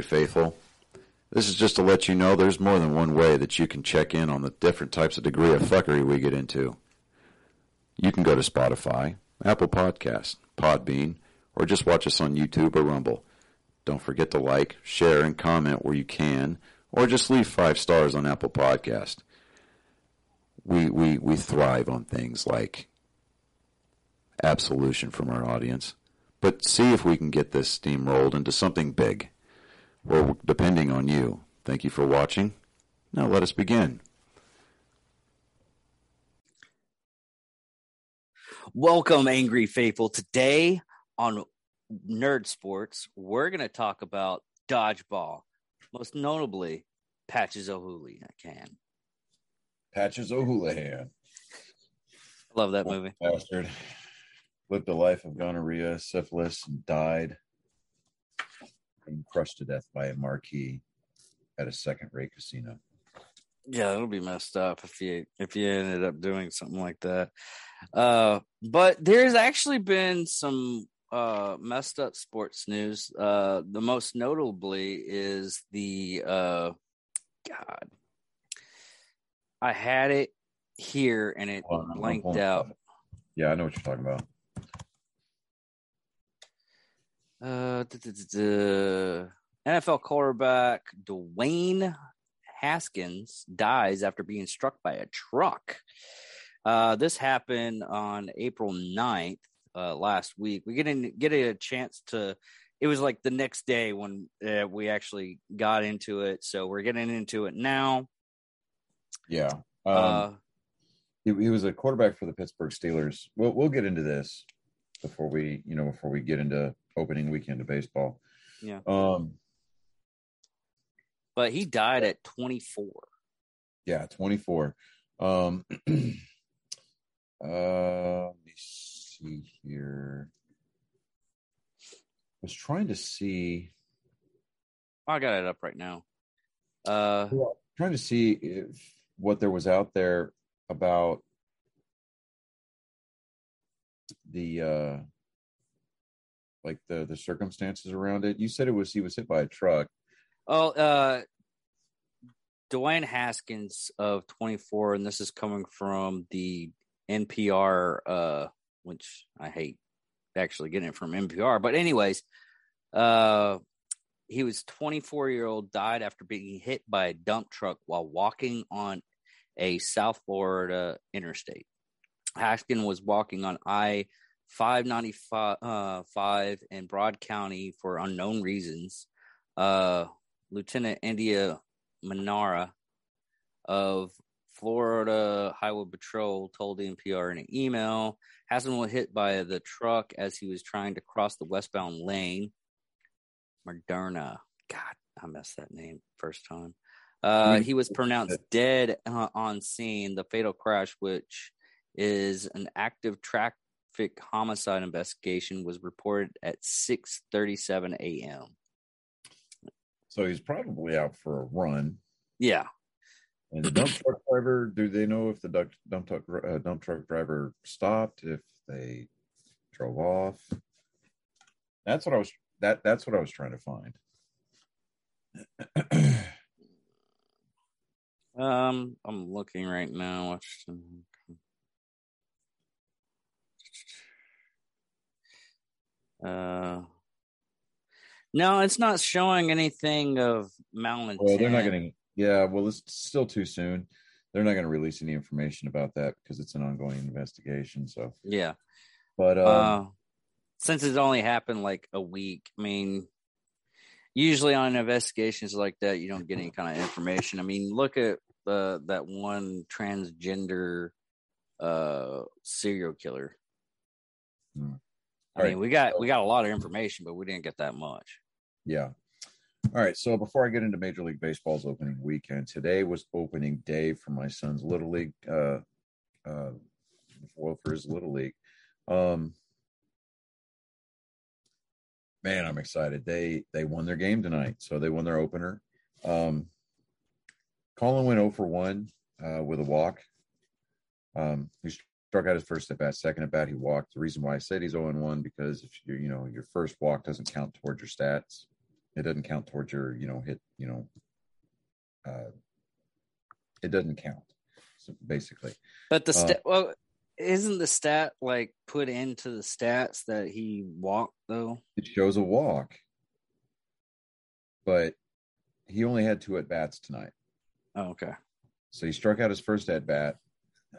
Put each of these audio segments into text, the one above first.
Angry Faithful. This is just to let you know there's more than one way that you can check in on the different types of degree of fuckery we get into. You can go to Spotify, Apple Podcast, Podbean, or just watch us on YouTube or Rumble. Don't forget to like, share, and comment where you can, or just leave five stars on Apple Podcast. We, we, we thrive on things like absolution from our audience, but see if we can get this steamrolled into something big. We're depending on you. Thank you for watching. Now let us begin. Welcome, Angry Faithful. Today on Nerd Sports, we're going to talk about dodgeball, most notably Patches O'Houlihan. Patches O'Houlihan. I love that movie. Bastard. Lived a life of gonorrhea, syphilis, and died crushed to death by a marquee at a second-rate casino. Yeah, it'll be messed up if you if you ended up doing something like that. Uh, but there's actually been some uh, messed up sports news. Uh, the most notably is the uh, God. I had it here and it blanked out. Yeah, I know what you're talking about. Uh, duh, duh, duh, duh. NFL quarterback Dwayne Haskins dies after being struck by a truck. Uh, this happened on April 9th, uh, last week. We get in, get a chance to. It was like the next day when uh, we actually got into it, so we're getting into it now. Yeah. Um, uh, he, he was a quarterback for the Pittsburgh Steelers. We'll we'll get into this before we you know before we get into opening weekend of baseball. Yeah. Um. but he died at 24. Yeah. Twenty four. Um. uh. Let me see here. I was trying to see I got it up right now. Uh, trying to see if what there was out there about the uh like the the circumstances around it. You said it was he was hit by a truck. Oh, uh, Dwayne Haskins of 24, and this is coming from the NPR, uh, which I hate actually getting it from NPR. But, anyways, uh, he was 24 year old, died after being hit by a dump truck while walking on a South Florida interstate. Haskins was walking on I 595 uh, five in Broward County for unknown reasons. Uh, Lieutenant India Manara of Florida Highway Patrol told NPR in an email Haskins was hit by the truck as he was trying to cross the westbound lane. Moderna. God, I messed that name first time. Uh, he was pronounced dead uh, on scene. The fatal crash, which is an active homicide investigation, was reported at 6:37 a.m. So he's probably out for a run. Yeah, And the dump truck driver, do they know if the dump, dump truck uh, dump truck driver stopped? If they drove off? That's what I was that that's what I was trying to find. Um, I'm looking right now. Uh, no, it's not showing anything of malintent. Well, they're not going to. Yeah, well, it's still too soon. They're not going to release any information about that because it's an ongoing investigation. So, Yeah. but um, uh, since it's only happened like a week, I mean, usually on investigations like that, you don't get any kind of information. I mean, look at the that one transgender uh serial killer. Hmm. I mean, we got we got a lot of information, but we didn't get that much. Yeah. All right. So before I get into Major League Baseball's opening weekend, today was opening day for my son's little league. Uh, uh, well, for his little league. Um, man, I'm excited. They they won their game tonight, so they won their opener. Um, Colin went 0 for one uh, with a walk. Um, he struck out his first at bat. Second at bat, he walked. The reason why I said he's 0 1 because if you you know your first walk doesn't count towards your stats. It doesn't count towards your, you know, hit, you know, uh, it doesn't count. So basically, But the Uh, stat, well, isn't the stat like put into the stats that he walked though? it shows a walk, but he only had two at bats tonight. Oh, okay. So he struck out his first at bat.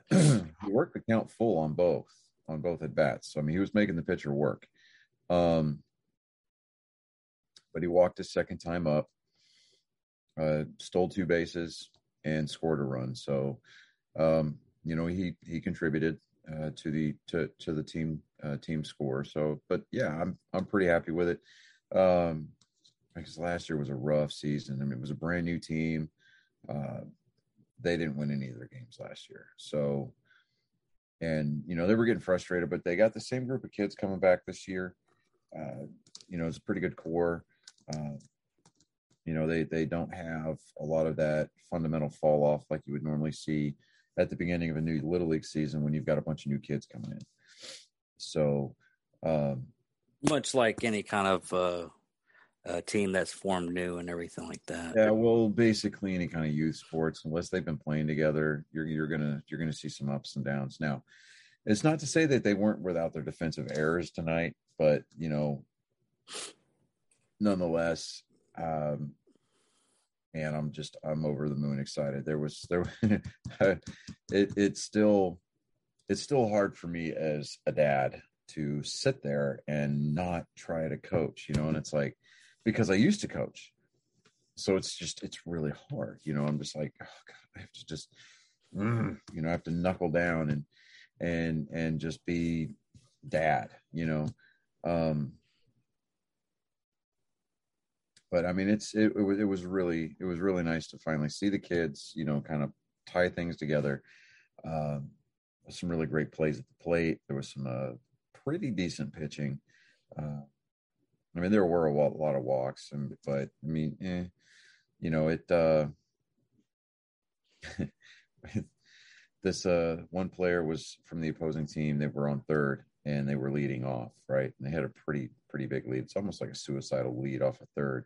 He worked the count full on both on both at bats. So I mean, he was making the pitcher work. Um, but he walked his second time up, uh, stole two bases, and scored a run. So, um, you know, he he contributed uh, to the to to the team uh, team score. So, but yeah, I'm I'm pretty happy with it. Um, because last year was a rough season. I mean, it was a brand new team. Uh, they didn't win any of their games last year. So, and you know they were getting frustrated, but they got the same group of kids coming back this year. Uh, you know, it's a pretty good core. Uh, you know, they they don't have a lot of that fundamental fall off like you would normally see at the beginning of a new little league season when you've got a bunch of new kids coming in. So, um, Much like any kind of uh, uh, team that's formed new and everything like that. Yeah, well, basically any kind of youth sports, unless they've been playing together, you're you're gonna you're gonna see some ups and downs. Now, it's not to say that they weren't without their defensive errors tonight, but you know, nonetheless, um, and I'm just I'm over the moon excited. There was there, it it's still it's still hard for me as a dad to sit there and not try to coach, you know, and it's like because I used to coach. So it's just it's really hard you know i'm just like oh god i have to just mm, you know i have to knuckle down and and and just be dad you know? Um but i mean it's it, it was it was really it was really nice to finally see the kids you know kind of tie things together. Um some really great plays at the plate. There was some uh pretty decent pitching. Uh I mean, there were a lot, of walks, and but I mean, eh, you know, it. uh This uh one player was from the opposing team. They were on third, and they were leading off, right? And they had a pretty, pretty big lead. It's almost like a suicidal lead off a of third.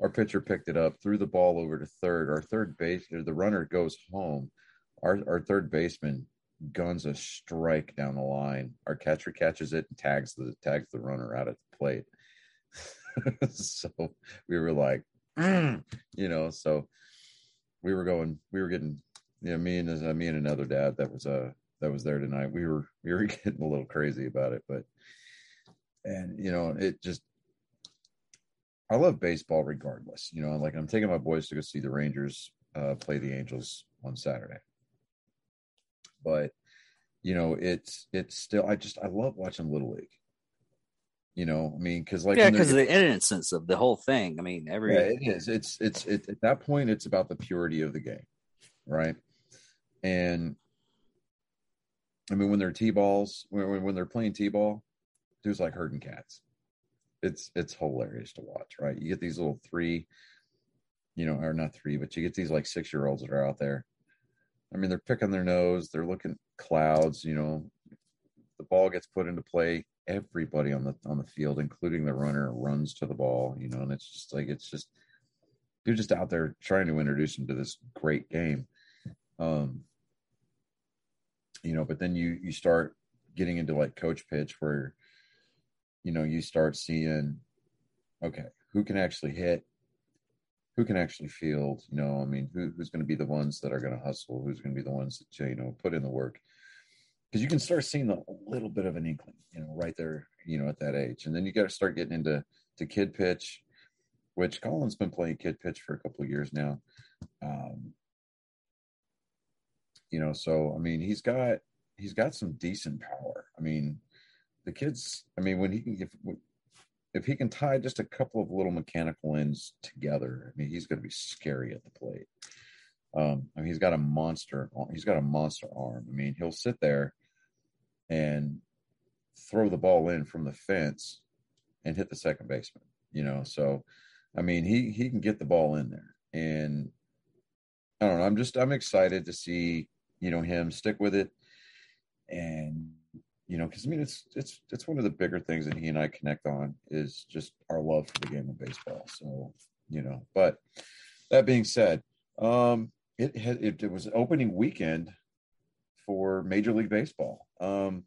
Our pitcher picked it up, threw the ball over to third. Our third base, the runner goes home. Our our third baseman guns a strike down the line. Our catcher catches it and tags the tags the runner out at the plate. so we were like, mm, you know, so we were going, we were getting, you know, me and uh, me and another dad that was uh that was there tonight. We were we were getting a little crazy about it, but and you know, it just I love baseball regardless. You know, like I'm taking my boys to go see the Rangers uh, play the Angels on Saturday, but you know, it's it's still I just I love watching Little League you know i mean because like yeah because the innocence of the whole thing i mean every yeah, it is. It's it's it, at that point it's about the purity of the game right? And i mean when they're t-balls when, when they're playing t-ball dudes like herding cats. It's it's hilarious to watch right? You get these little three you know or not three but you get these like six year olds that are out there. I mean they're picking their nose they're looking clouds you know the ball gets put into play everybody on the on the field, including the runner, runs to the ball. You know, and it's just like it's just you're just out there trying to introduce them to this great game. Um, you know, but then you you start getting into like coach pitch where you know you start seeing okay who can actually hit who can actually field you know i mean who, who's going to be the ones that are going to hustle who's going to be the ones that you know put in the work because you can start seeing a little bit of an inkling, you know, right there, you know, at that age, and then you got to start getting into to kid pitch, which Colin's been playing kid pitch for a couple of years now. Um, you know, so I mean, he's got he's got some decent power. I mean, the kids. I mean, when he can if if he can tie just a couple of little mechanical ends together, I mean, he's going to be scary at the plate. Um, I mean, he's got a monster. He's got a monster arm. I mean, he'll sit there and throw the ball in from the fence and hit the second baseman. You know, so I mean, he he can get the ball in there, and I don't know. I'm just I'm excited to see you know him stick with it, and you know, because I mean, it's it's it's one of the bigger things that he and I connect on is just our love for the game of baseball. So you know, but that being said, um, it had it, it was opening weekend for Major League Baseball. Um,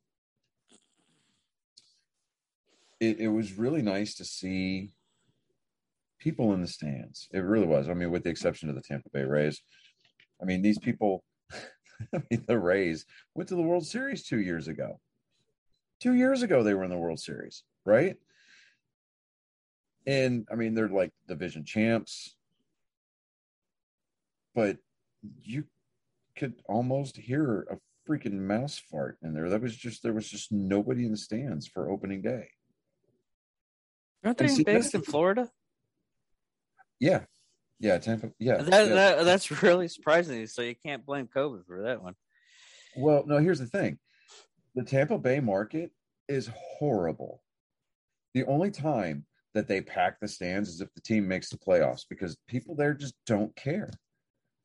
it, it was really nice to see people in the stands. It really was. I mean, with the exception of the Tampa Bay Rays. I mean, these people, I mean, the Rays went to the World Series two years ago. Two years ago, they were in the World Series, right? And I mean, they're like division champs, but you could almost hear a freaking mouse fart in there. That was just there was just nobody in the stands for opening day. Aren't they see, based in Florida? Yeah, yeah, Tampa. Yeah, That, yeah. that that's really surprising. So you can't blame COVID for that one. Well, no, here's the thing. The Tampa Bay market is horrible. The only time that they pack the stands is if the team makes the playoffs because people there just don't care.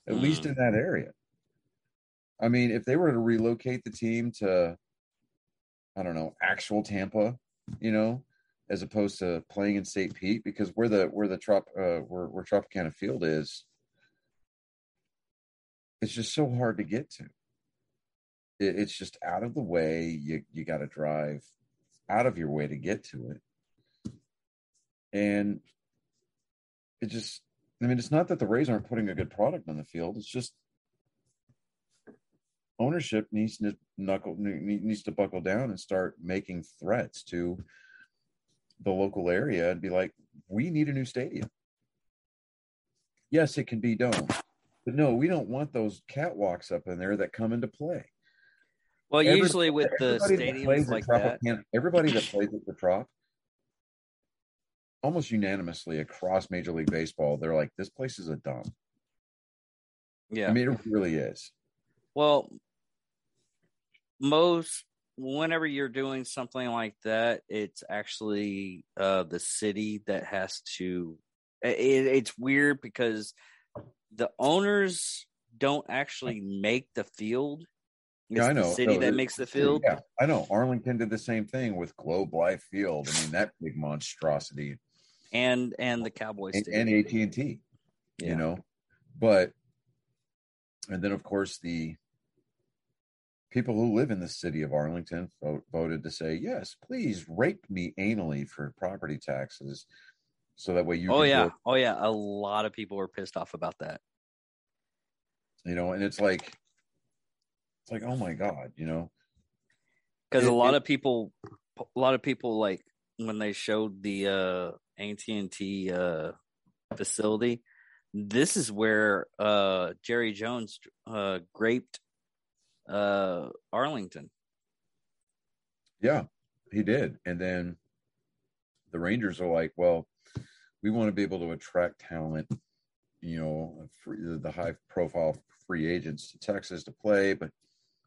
At least hmm. in that area. I mean, if they were to relocate the team to I don't know, actual Tampa, you know, as opposed to playing in St. Pete because where the where the trop uh where, where Tropicana Field is it's just so hard to get to it, it's just out of the way. You you got to drive out of your way to get to it, and it just. I mean, it's not that the Rays aren't putting a good product on the field. It's just ownership needs to knuckle needs to buckle down and start making threats to the local area and be like, we need a new stadium. Yes, it can be done, but no, we don't want those catwalks up in there that come into play. Well, Every- usually with the everybody stadiums like that, everybody that plays at the Trop, almost unanimously across Major League Baseball, they're like, "This place is a dump." yeah. I mean, it really is. Well, most whenever you're doing something like that, it's actually uh, the city that has to. It, it's weird because the owners don't actually make the field. It's Yeah, I the know. city No, that makes the field. Yeah, I know. Arlington did the same thing with Globe Life Field. I mean, that big monstrosity, and and the Cowboys and, and AT and T. Yeah. You know, but and then of course the people who live in the city of Arlington vote, voted to say yes, please rape me anally for property taxes, so that way you. oh yeah, oh yeah. A lot of people were pissed off about that. you know, and it's like, it's like, oh my god, you know, because a lot it- of people a lot of people like when they showed the uh AT&T uh facility this is where uh Jerry Jones uh graped uh Arlington Yeah, he did. And then the Rangers are like, well, we want to be able to attract talent, you know, free, the high profile free agents to Texas to play, but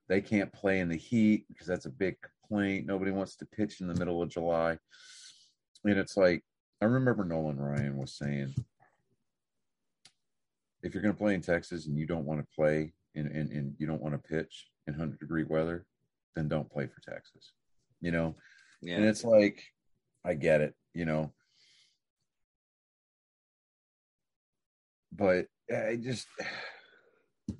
they can't play in the heat because that's a big complaint. Nobody wants to pitch in the middle of July. And it's like, I remember Nolan Ryan was saying, if you're going to play in Texas and you don't want to play and, and, and you don't want to pitch in 100 degree weather, then don't play for Texas you know? Yeah. And it's like i get it you know? But i just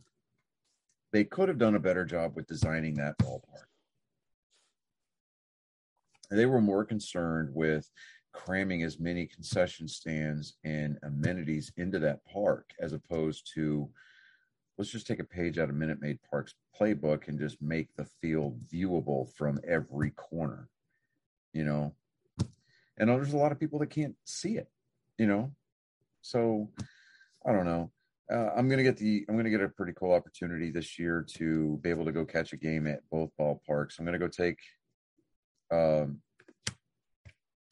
they could have done a better job with designing that ballpark. They were more concerned with cramming as many concession stands and amenities into that park as opposed to let's just take a page out of Minute Maid Park's playbook and just make the field viewable from every corner, you know. And there's a lot of people that can't see it, you know. So I don't know. Uh, I'm gonna get the I'm gonna get a pretty cool opportunity this year to be able to go catch a game at both ballparks. I'm gonna go take um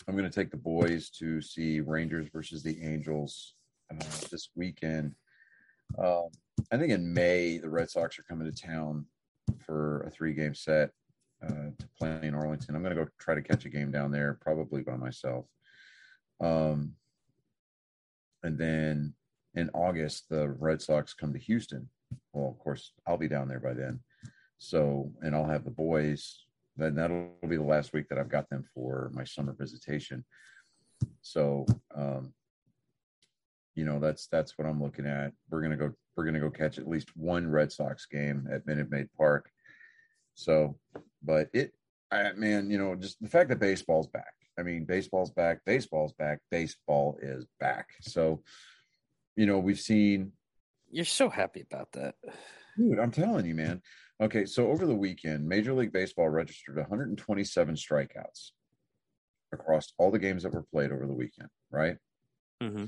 I'm gonna take the boys to see Rangers versus the Angels uh, this weekend. Um, I think in May the Red Sox are coming to town for a three game set uh, to play in Arlington. I'm going to go try to catch a game down there, probably by myself. Um, and then in August the Red Sox come to Houston. Well, of course I'll be down there by then. So, and I'll have the boys then that'll be the last week that I've got them for my summer visitation. So, um, you know, that's that's what I'm looking at. We're gonna go. We're gonna go catch at least one Red Sox game at Minute Maid Park. So, but it, I, man, you know, just the fact that baseball's back. I mean, baseball's back. Baseball's back. Baseball is back. So, you know, we've seen. You're so happy about that, dude. I'm telling you, man. Okay, so over the weekend, Major League Baseball registered 127 strikeouts across all the games that were played over the weekend, right? Mm-hmm.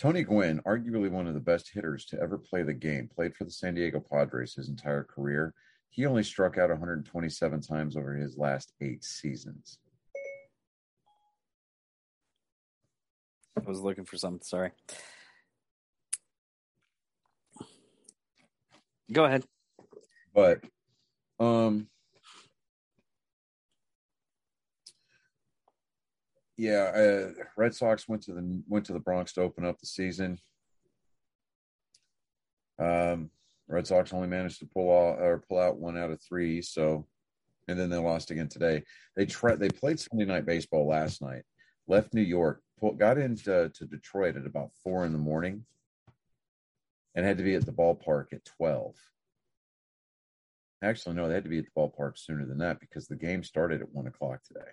Tony Gwynn, arguably one of the best hitters to ever play the game, played for the San Diego Padres his entire career. He only struck out 127 times over his last eight seasons. I was looking for something. Sorry. Go ahead. But um yeah, uh, Red Sox went to the went to the Bronx to open up the season. Um, Red Sox only managed to pull out or pull out one out of three, so and then they lost again today. They tried. They played Sunday night baseball last night. Left New York, pull, got into to Detroit at about four in the morning, and had to be at the ballpark at twelve. Actually, no, they had to be at the ballpark sooner than that because the game started at one o'clock today.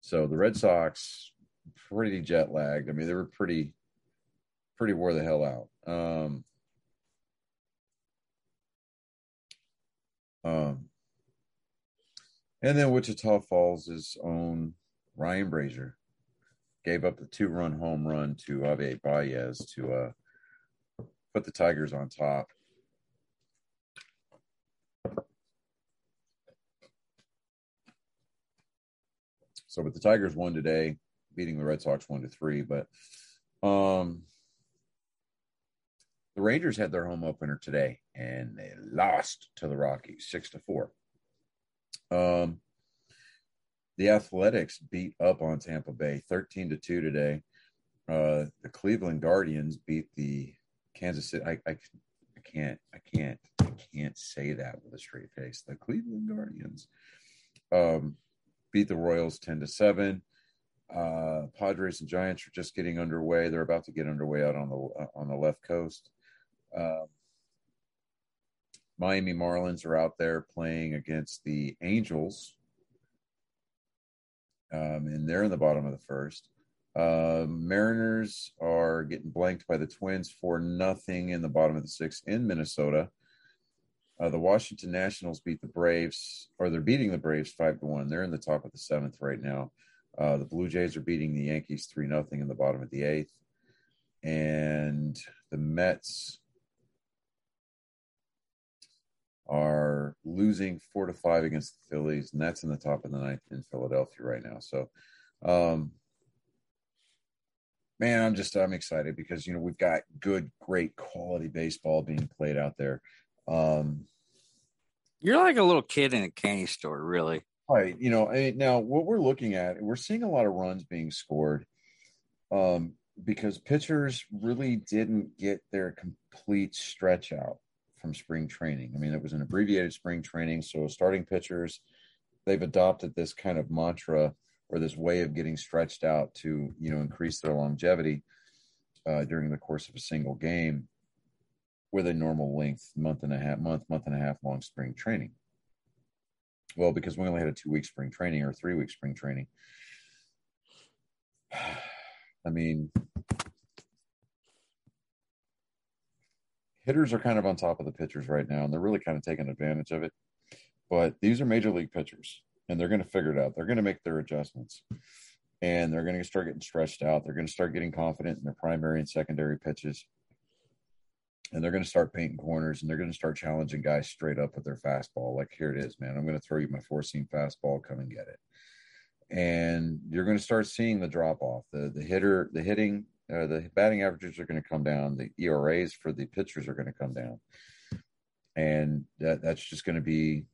So the Red Sox pretty jet lagged. I mean, they were pretty pretty wore the hell out. Um, um, and then Wichita Falls' own Ryan Brasier gave up the two run home run to Javier Baez to uh, put the Tigers on top. So, but the Tigers won today, beating the Red Sox one to three. But um, the Rangers had their home opener today, and they lost to the Rockies six to four. Um, the Athletics beat up on Tampa Bay thirteen to two today. Uh, the Cleveland Guardians beat the Kansas City. I, I, I can't, I can't, I can't say that with a straight face. The Cleveland Guardians. Um, beat the Royals 10 to 7. Uh, Padres and Giants are just getting underway. They're about to get underway out on the uh, on the left coast. Uh, Miami Marlins are out there playing against the Angels, um, and they're in the bottom of the first. Uh, Mariners are getting blanked by the Twins for nothing in the bottom of the sixth in Minnesota. Uh, the Washington Nationals beat the Braves, or they're beating the Braves five to one. They're in the top of the seventh right now. Uh, the Blue Jays are beating the Yankees three nothing in the bottom of the eighth, and the Mets are losing four to five against the Phillies, and that's in the top of the ninth in Philadelphia right now. So, um, man, I'm just I'm excited because you know we've got good, great quality baseball being played out there. Um, You're like a little kid in a candy store, really. Right. You know, I, now what we're looking at, we're seeing a lot of runs being scored um, because pitchers really didn't get their complete stretch out from spring training. I mean, it was an abbreviated spring training. So starting pitchers, they've adopted this kind of mantra or this way of getting stretched out to, you know, increase their longevity uh, during the course of a single game with a normal length month and a half month month and a half long spring training. Well because we only had a two week spring training or three week spring training. I mean hitters are kind of on top of the pitchers right now and they're really kind of taking advantage of it. But these are major league pitchers and they're going to figure it out. They're going to make their adjustments and they're going to start getting stretched out. They're going to start getting confident in their primary and secondary pitches and they're going to start painting corners and they're going to start challenging guys straight up with their fastball. Like, here it is, man. I'm going to throw you my four seam fastball. Come and get it. And you're going to start seeing the drop off. The the hitter, the hitting, uh, the batting averages are going to come down. The ERAs for the pitchers are going to come down, and that that's just going to be,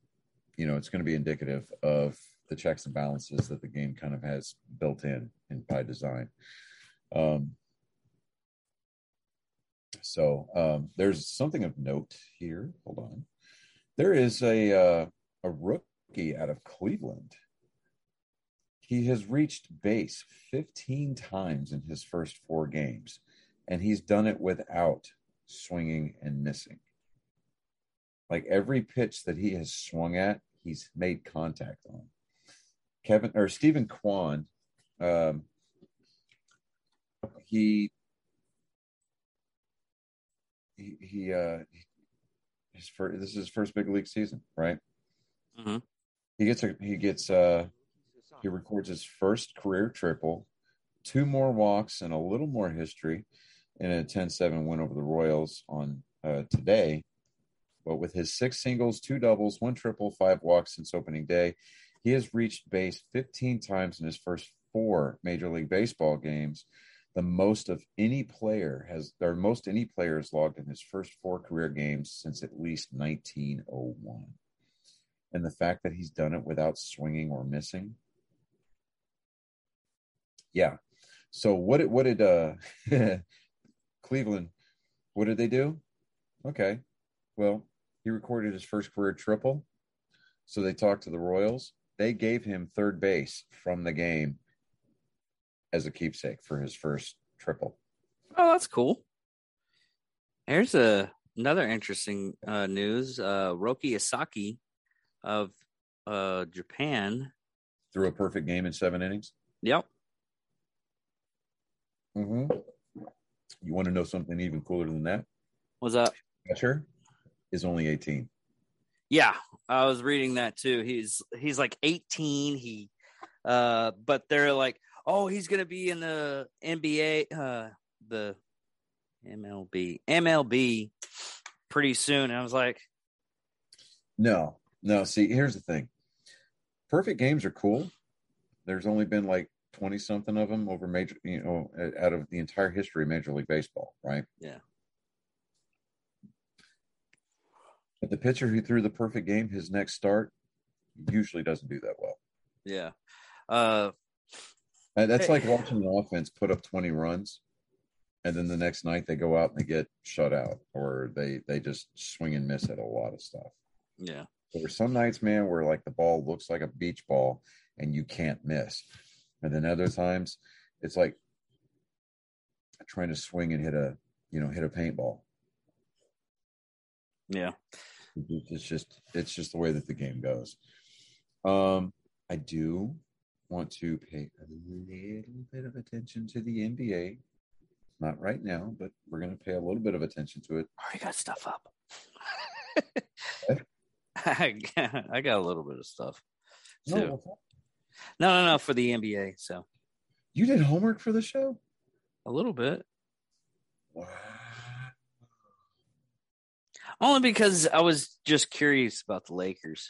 you know, it's going to be indicative of the checks and balances that the game kind of has built in in by design. Um, so um, there's something of note here. Hold on. There is a uh, a rookie out of Cleveland. He has reached base 15 times in his first four games, and he's done it without swinging and missing. Like every pitch that he has swung at, he's made contact on. Kevin or Steven Kwan, um, he he, he uh his first this is his first big league season, right? Mhm. He gets a he gets uh he records his first career triple, two more walks and a little more history in a 10-7 win over the Royals on uh, today. But with his six singles, two doubles, one triple, five walks since opening day, he has reached base 15 times in his first four Major League Baseball games, the most of any player has, or most any player has logged in his first four career games since at least 1901. And the fact that he's done it without swinging or missing. Yeah. So what did, what did, uh, Cleveland, what did they do? Okay. Well, he recorded his first career triple. So they talked to the Royals. They gave him third base from the game as a keepsake for his first triple. Oh, that's cool. Here's a another interesting uh, news. Uh, Roki Sasaki of uh, Japan. Threw a perfect game in seven innings. Yep. Mm-hmm. You want to know something even cooler than that? What's that? Catcher is only 18. Yeah, I was reading that too. He's he's like 18. He, uh, but they're like, oh, he's gonna be in the NBA, uh, the MLB, MLB, pretty soon. And I was like, No, no. See, here's the thing. Perfect games are cool. There's only been like 20 something of them over major, you know, out of the entire history of Major League Baseball, right? Yeah. But the pitcher who threw the perfect game, his next start, usually doesn't do that well. yeah, uh, that's like watching the offense put up 20 runs and then the next night they go out and they get shut out or they they just swing and miss at a lot of stuff. yeah, There were some nights, man, where like the ball looks like a beach ball and you can't miss. And then other times it's like trying to swing and hit a, you know, hit a paintball. yeah. It's just it's just the way that the game goes. Um, I do want to pay a little bit of attention to the NBA. Not right now, but we're going to pay a little bit of attention to it. already got stuff up. I got, I got a little bit of stuff. No. No, no, no, for the NBA. So you did homework for the show. a little bit, Wow. only because I was just curious about the Lakers.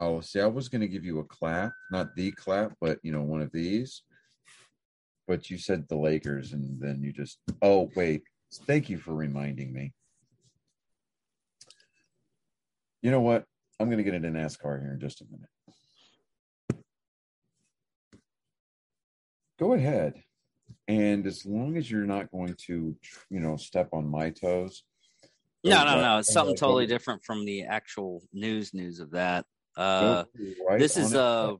Oh, see, I was going to give you a clap, not the clap, but you know, one of these. But you said the Lakers, and then you just. Oh, wait. Thank you for reminding me. You know what? I'm going to get into NASCAR here in just a minute. Go ahead. And as long as you're not going to, you know, step on my toes. No, no, no. It's something totally different from the actual news news of that. Uh, right this is uh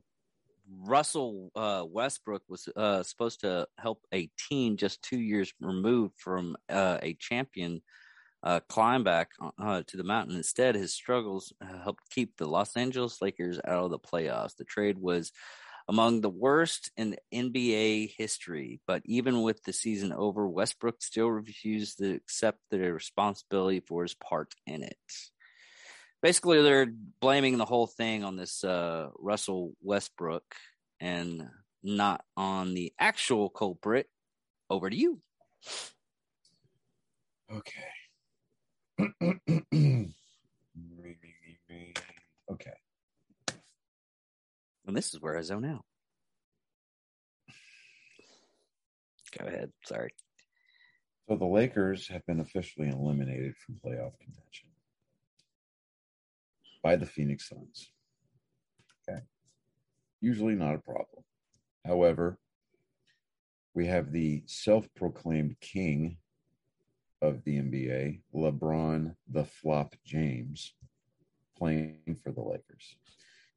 Russell uh, Westbrook was uh, supposed to help a team just two years removed from uh, a champion uh, climb back uh, to the mountain. Instead, his struggles uh, helped keep the Los Angeles Lakers out of the playoffs. The trade was among the worst in NBA history, but even with the season over, Westbrook still refused to accept the responsibility for his part in it basically they're blaming the whole thing on this uh, Russell Westbrook and not on the actual culprit. Over to you. Okay. okay. And this is where I zone out. Go ahead. Sorry. So the Lakers have been officially eliminated from playoff contention by the Phoenix Suns. Okay. Usually not a problem. However, we have the self proclaimed king of the NBA, LeBron the Flop James, playing for the Lakers.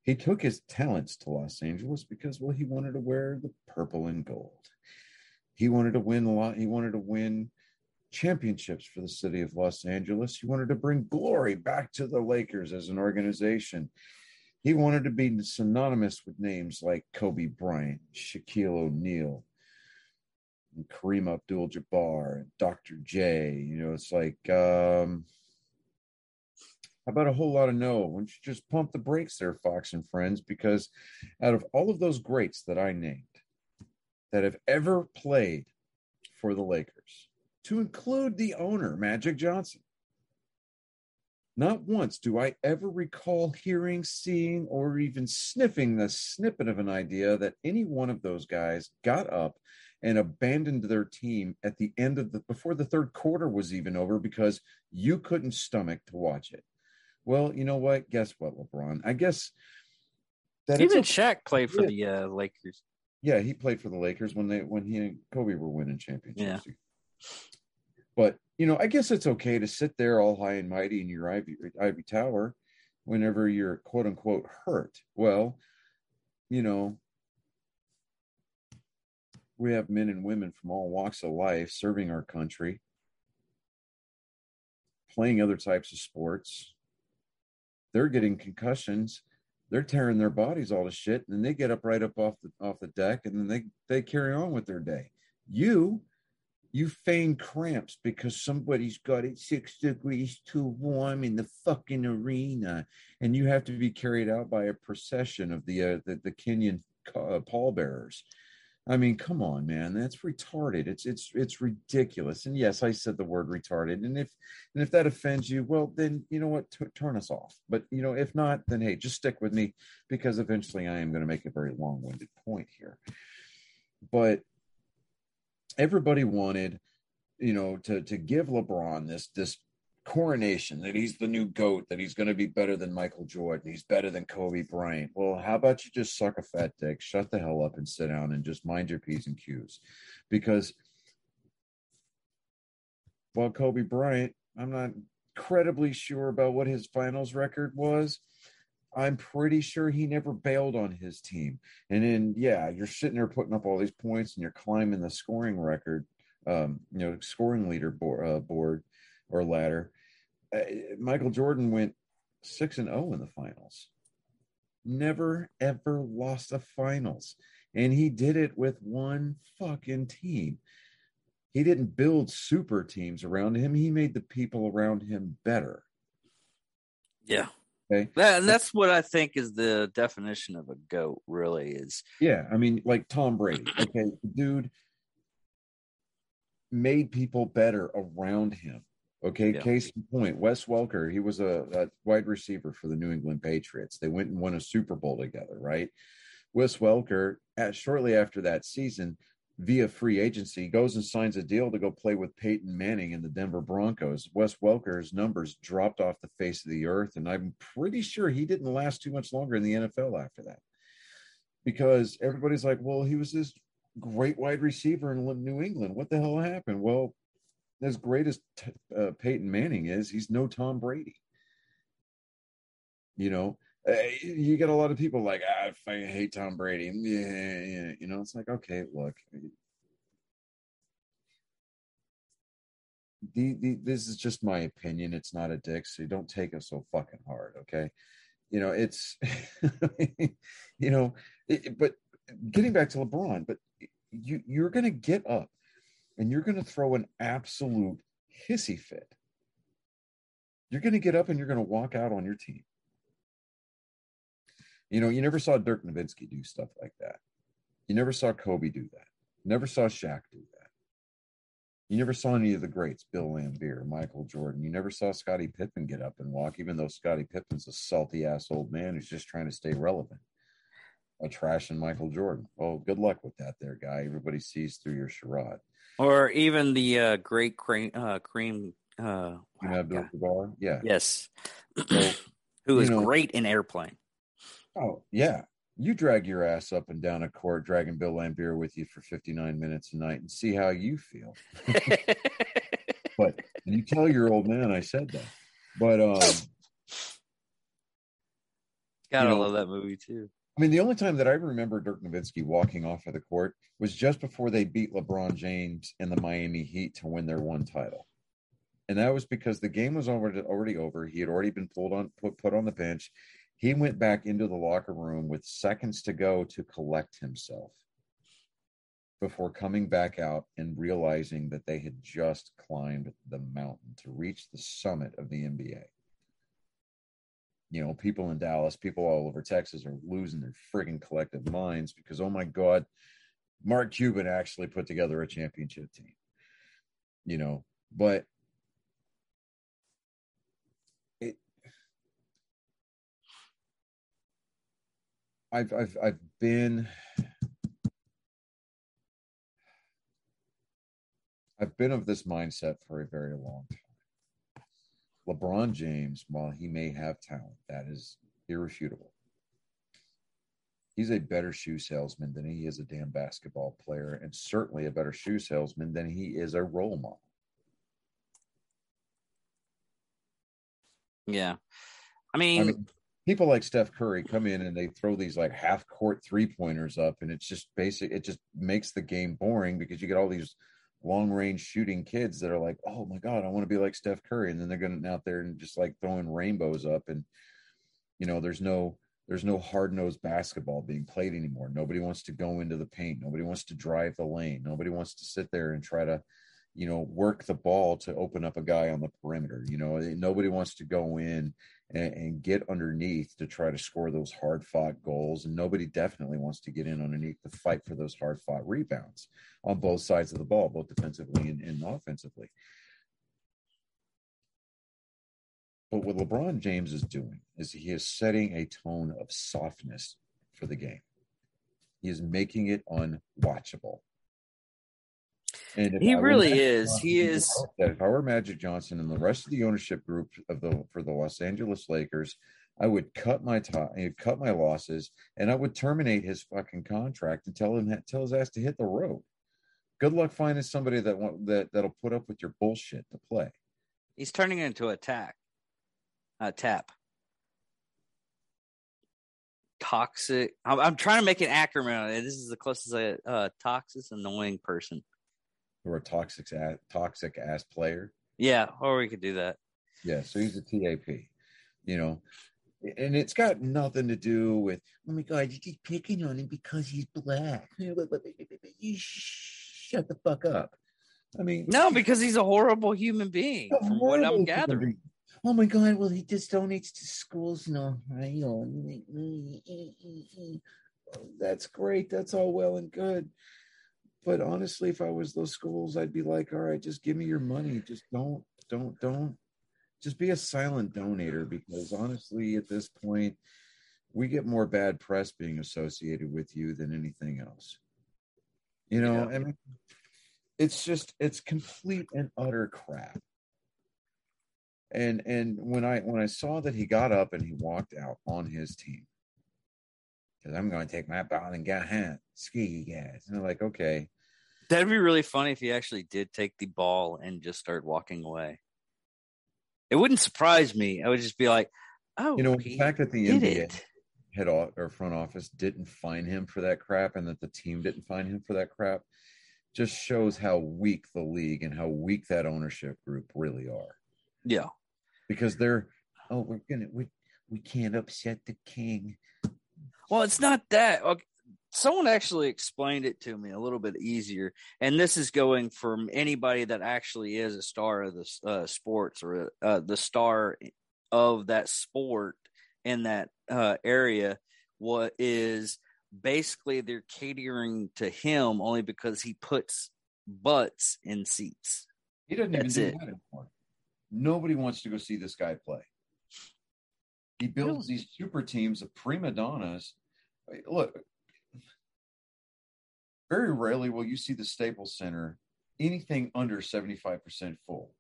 He took his talents to Los Angeles because, well, he wanted to wear the purple and gold. He wanted to win a lot. He wanted to win championships for the city of Los Angeles. He wanted to bring glory back to the Lakers as an organization. He wanted to be synonymous with names like Kobe Bryant, Shaquille O'Neal, and Kareem Abdul Jabbar, and Dr. J. You know, it's like, um, how about a whole lot of no? Why don't you just pump the brakes there, Fox and friends? Because out of all of those greats that I named that have ever played for the Lakers, to include the owner, Magic Johnson, not once do I ever recall hearing, seeing, or even sniffing the snippet of an idea that any one of those guys got up and abandoned their team at the end of the before the third quarter was even over because you couldn't stomach to watch it. Well, you know what? Guess what, LeBron? I guess that even Shaq played for the uh, Lakers. Yeah, he played for the Lakers when they when he and Kobe were winning championships. Yeah. But you know, I guess it's okay to sit there all high and mighty in your ivy, ivy tower whenever you're quote unquote hurt. Well, you know, we have men and women from all walks of life serving our country, playing other types of sports. They're getting concussions. They're tearing their bodies all to shit, and then they get up right up off the off the deck, and then they they carry on with their day. You you feign cramps because somebody's got it six degrees too warm in the fucking arena, and you have to be carried out by a procession of the uh, the, the Kenyan uh, pallbearers. I mean, come on, man, that's retarded. It's it's it's ridiculous. And yes, I said the word retarded. And if and if that offends you, well, then you know what, T- turn us off. But you know, if not, then hey, just stick with me because eventually I am going to make a very long-winded point here. But everybody wanted, you know, to to give LeBron this this coronation that he's the new goat, that he's going to be better than Michael Jordan, he's better than Kobe Bryant. Well, how about you just suck a fat dick, shut the hell up, and sit down and just mind your p's and q's, because while Kobe Bryant, I'm not incredibly sure about what his finals record was. I'm pretty sure he never bailed on his team. And then, yeah, you're sitting there putting up all these points and you're climbing the scoring record, um, you know, scoring leader board, uh, board or ladder. Uh, Michael Jordan went six and zero oh in the finals. Never ever lost a finals, and he did it with one fucking team. He didn't build super teams around him. He made the people around him better. Yeah. Okay. That, and that's what I think is the definition of a goat, really is. Yeah. I mean, like Tom Brady. Okay. Dude made people better around him. Okay. Yeah. Case in point, Wes Welker, he was a, a wide receiver for the New England Patriots. They went and won a Super Bowl together, right? Wes Welker, at, shortly after that season, via free agency, goes and signs a deal to go play with Peyton Manning in the Denver Broncos. Wes Welker's numbers dropped off the face of the earth, and I'm pretty sure he didn't last too much longer in the NFL after that. Because everybody's like, well, he was this great wide receiver in New England. What the hell happened? Well, as great as uh, Peyton Manning is, he's no Tom Brady. You know, you get a lot of people like, ah, I hate Tom Brady. Yeah, yeah, you know, it's like, okay, look, the, the, this is just my opinion. It's not a dick, so don't take it so fucking hard, okay? You know, it's, you know, it, but getting back to LeBron, but you you're gonna get up and you're gonna throw an absolute hissy fit. You're gonna get up and you're gonna walk out on your team you know, you never saw Dirk Nowitzki do stuff like that. You never saw Kobe do that. You never saw Shaq do that. You never saw any of the greats, Bill Laimbeer, Michael Jordan. You never saw Scottie Pippen get up and walk, even though Scottie Pippen's a salty ass old man who's just trying to stay relevant. A trash and Michael Jordan. Oh, good luck with that, there, guy. Everybody sees through your charade. Or even the uh, great Kareem, uh, Kareem. Uh, Abdul-Jabbar, yeah, yes, so, who is know, great in airplane. Oh, yeah. You drag your ass up and down a court, dragging Bill Laimbeer with you for 59 minutes a night and see how you feel. but you tell your old man I said that. But um God, You know- love that movie too. I mean, the only time that I remember Dirk Nowitzki walking off of the court was just before they beat LeBron James and the Miami Heat to win their one title, and that was because the game was already already over. He had already been pulled on put put on the bench. He went back into the locker room with seconds to go to collect himself before coming back out and realizing that they had just climbed the mountain to reach the summit of the NBA you know, people in Dallas, people all over Texas are losing their frigging collective minds because, oh my God, Mark Cuban actually put together a championship team. You know, but I've, I've, I've been, I've been of this mindset for a very long time. LeBron James, while he may have talent, that is irrefutable. He's a better shoe salesman than he is a damn basketball player, and certainly a better shoe salesman than he is a role model. Yeah, I mean, I mean, people like Steph Curry come in and they throw these like half court three pointers up, and it's just basic. It just makes the game boring because you get all these long range shooting kids that are like, oh my god, I want to be like Steph Curry, and then they're going out there and just like throwing rainbows up, and you know, there's no there's no hard nosed basketball being played anymore. Nobody wants to go into the paint. Nobody wants to drive the lane. Nobody wants to sit there and try to, you know, work the ball to open up a guy on the perimeter. You know, nobody wants to go in and, and get underneath to try to score those hard fought goals. And nobody definitely wants to get in underneath to fight for those hard fought rebounds on both sides of the ball, both defensively and, and offensively. But what LeBron James is doing is he is setting a tone of softness for the game. He is making it unwatchable. And He I really is. Johnson, He is- If I were Magic Johnson and the rest of the ownership group of the for the Los Angeles Lakers, I would cut my top, cut my losses, and I would terminate his fucking contract and tell him tell his ass to hit the road. Good luck finding somebody that want, that that'll put up with your bullshit to play. he's turning it into a tack, a tap. Toxic. I'm, I'm trying to make an acronym. on. This is the closest I uh, toxic, annoying person. Or a toxic ass, toxic ass player. Yeah, or we could do that. Yeah, so he's a TAP, you know, and it's got nothing to do with, oh my God, you're just picking on him because he's black. You shut the fuck up. I mean, No, because he's a horrible human being, from what I'm gathering. Oh my God, well, he just donates to schools in Ohio. That's great. That's all well and good. But honestly, if I was those schools, I'd be like, all right, just give me your money. Just don't, don't, don't. Just be a silent donator because honestly, at this point, we get more bad press being associated with you than anything else. You know, Yeah. I mean, it's just it's complete and utter crap. And and when I when I saw that he got up and he walked out on his team, because I'm going to take my ball and get hand ski guys. And I'm like, okay, That'd be really funny if he actually did take the ball and just start walking away. It wouldn't surprise me. I would just be like, "Oh, you know, he the fact that the NBA it." head off or front office didn't find him for that crap, and that the team didn't find him for that crap, just shows how weak the league and how weak that ownership group really are. Yeah, Because they're, oh, we're gonna we we can't upset the king. Well, it's not that. Okay. Someone actually explained it to me a little bit easier, and this is going from anybody that actually is a star of the uh, sports or uh, the star of that sport in that uh, area. What is basically they're catering to him only because he puts butts in seats. He doesn't even do it. that anymore. Nobody wants to go see this guy play. He builds these super teams of prima donnas. Look, very rarely will you see the Staples Center anything under 75% full.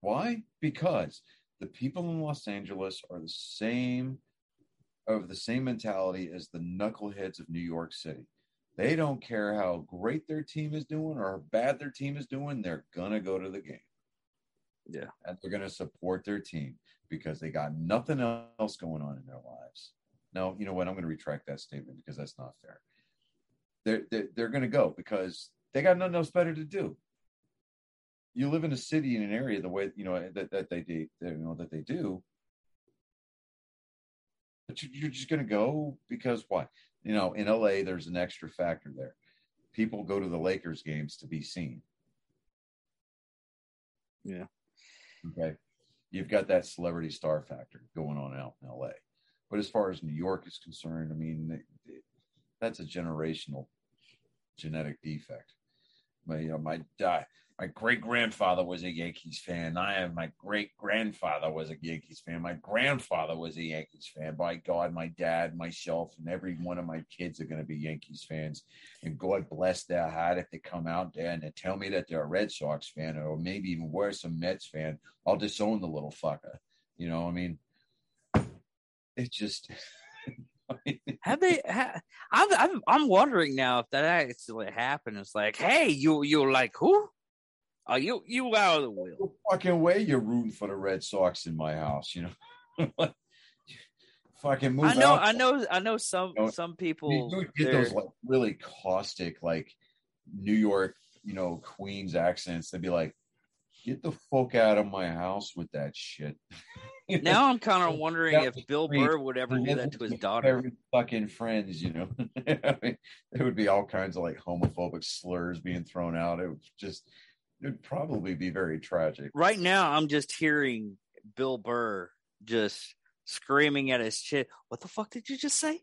Why? Because the people in Los Angeles are the same of the same mentality as the knuckleheads of New York City. They don't care how great their team is doing or how bad their team is doing, they're gonna go to the game. Yeah. And they're going to support their team because they got nothing else going on in their lives. No, you know what? I'm going to retract that statement because that's not fair. They're, they're, they're going to go because they got nothing else better to do. You live in a city in an area the way you know that, that they do, you know that they do, but you're just going to go because why? You know, in LA, there's an extra factor there. People go to the Lakers games to be seen. Yeah. Okay. You've got that celebrity star factor going on out in LA. But as far as New York is concerned, I mean, that's a generational genetic defect. My, you know, my my great grandfather was a Yankees fan. I am my great grandfather was a Yankees fan. My grandfather was a Yankees fan. By God, my dad, myself, and every one of my kids are going to be Yankees fans. And God bless their heart if they come out there and they tell me that they're a Red Sox fan or maybe even worse, a Mets fan. I'll disown the little fucker. You know, I mean, it just. Have they? Ha, I'm, I'm I'm wondering now if that actually happened. It's like, hey, you you like who? Are you you out of the wheel? No fucking way you're rooting for the Red Sox in my house, you know. fucking move I know, out. I know, I know. Some You know, some people. would get they're- those like really caustic, like New York, you know, Queens accents. They'd be like, "Get the fuck out of my house with that shit." You know? now I'm kind of wondering That if Bill. Burr would ever do that to his daughter. Fucking friends, you know. I mean, there would be all kinds of like homophobic slurs being thrown out. It would just, it would probably be very tragic. Right now, I'm just hearing Bill Burr just screaming at his shit. What the fuck did you just say?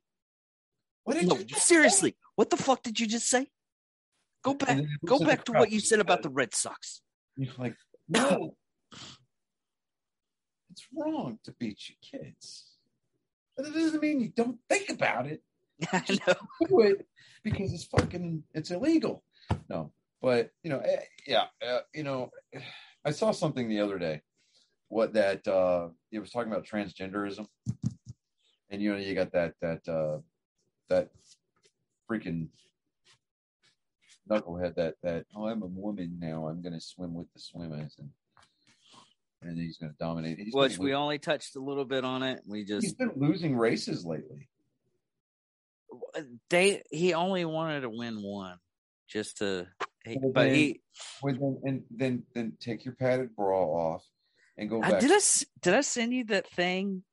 What did No, you just seriously, what the fuck did you just say? Go back, And then he go back to what you said about the Red Sox. You're like, no, it's wrong to beat your kids. But that doesn't mean you don't think about it. I know. do it because it's fucking it's illegal. No, but you know, eh, yeah, uh, you know, I saw something the other day. What that uh it was talking about transgenderism, and you know, you got that that uh that freaking knucklehead that that oh I'm a woman now I'm gonna swim with the swimmers and and he's gonna dominate. He's Which we only touched a little bit on it. We just he's been losing races lately. they he only wanted to win one, just to. He, Well, but then- he Well, then, and then then take your padded bra off and go I, back. did I did I send you that thing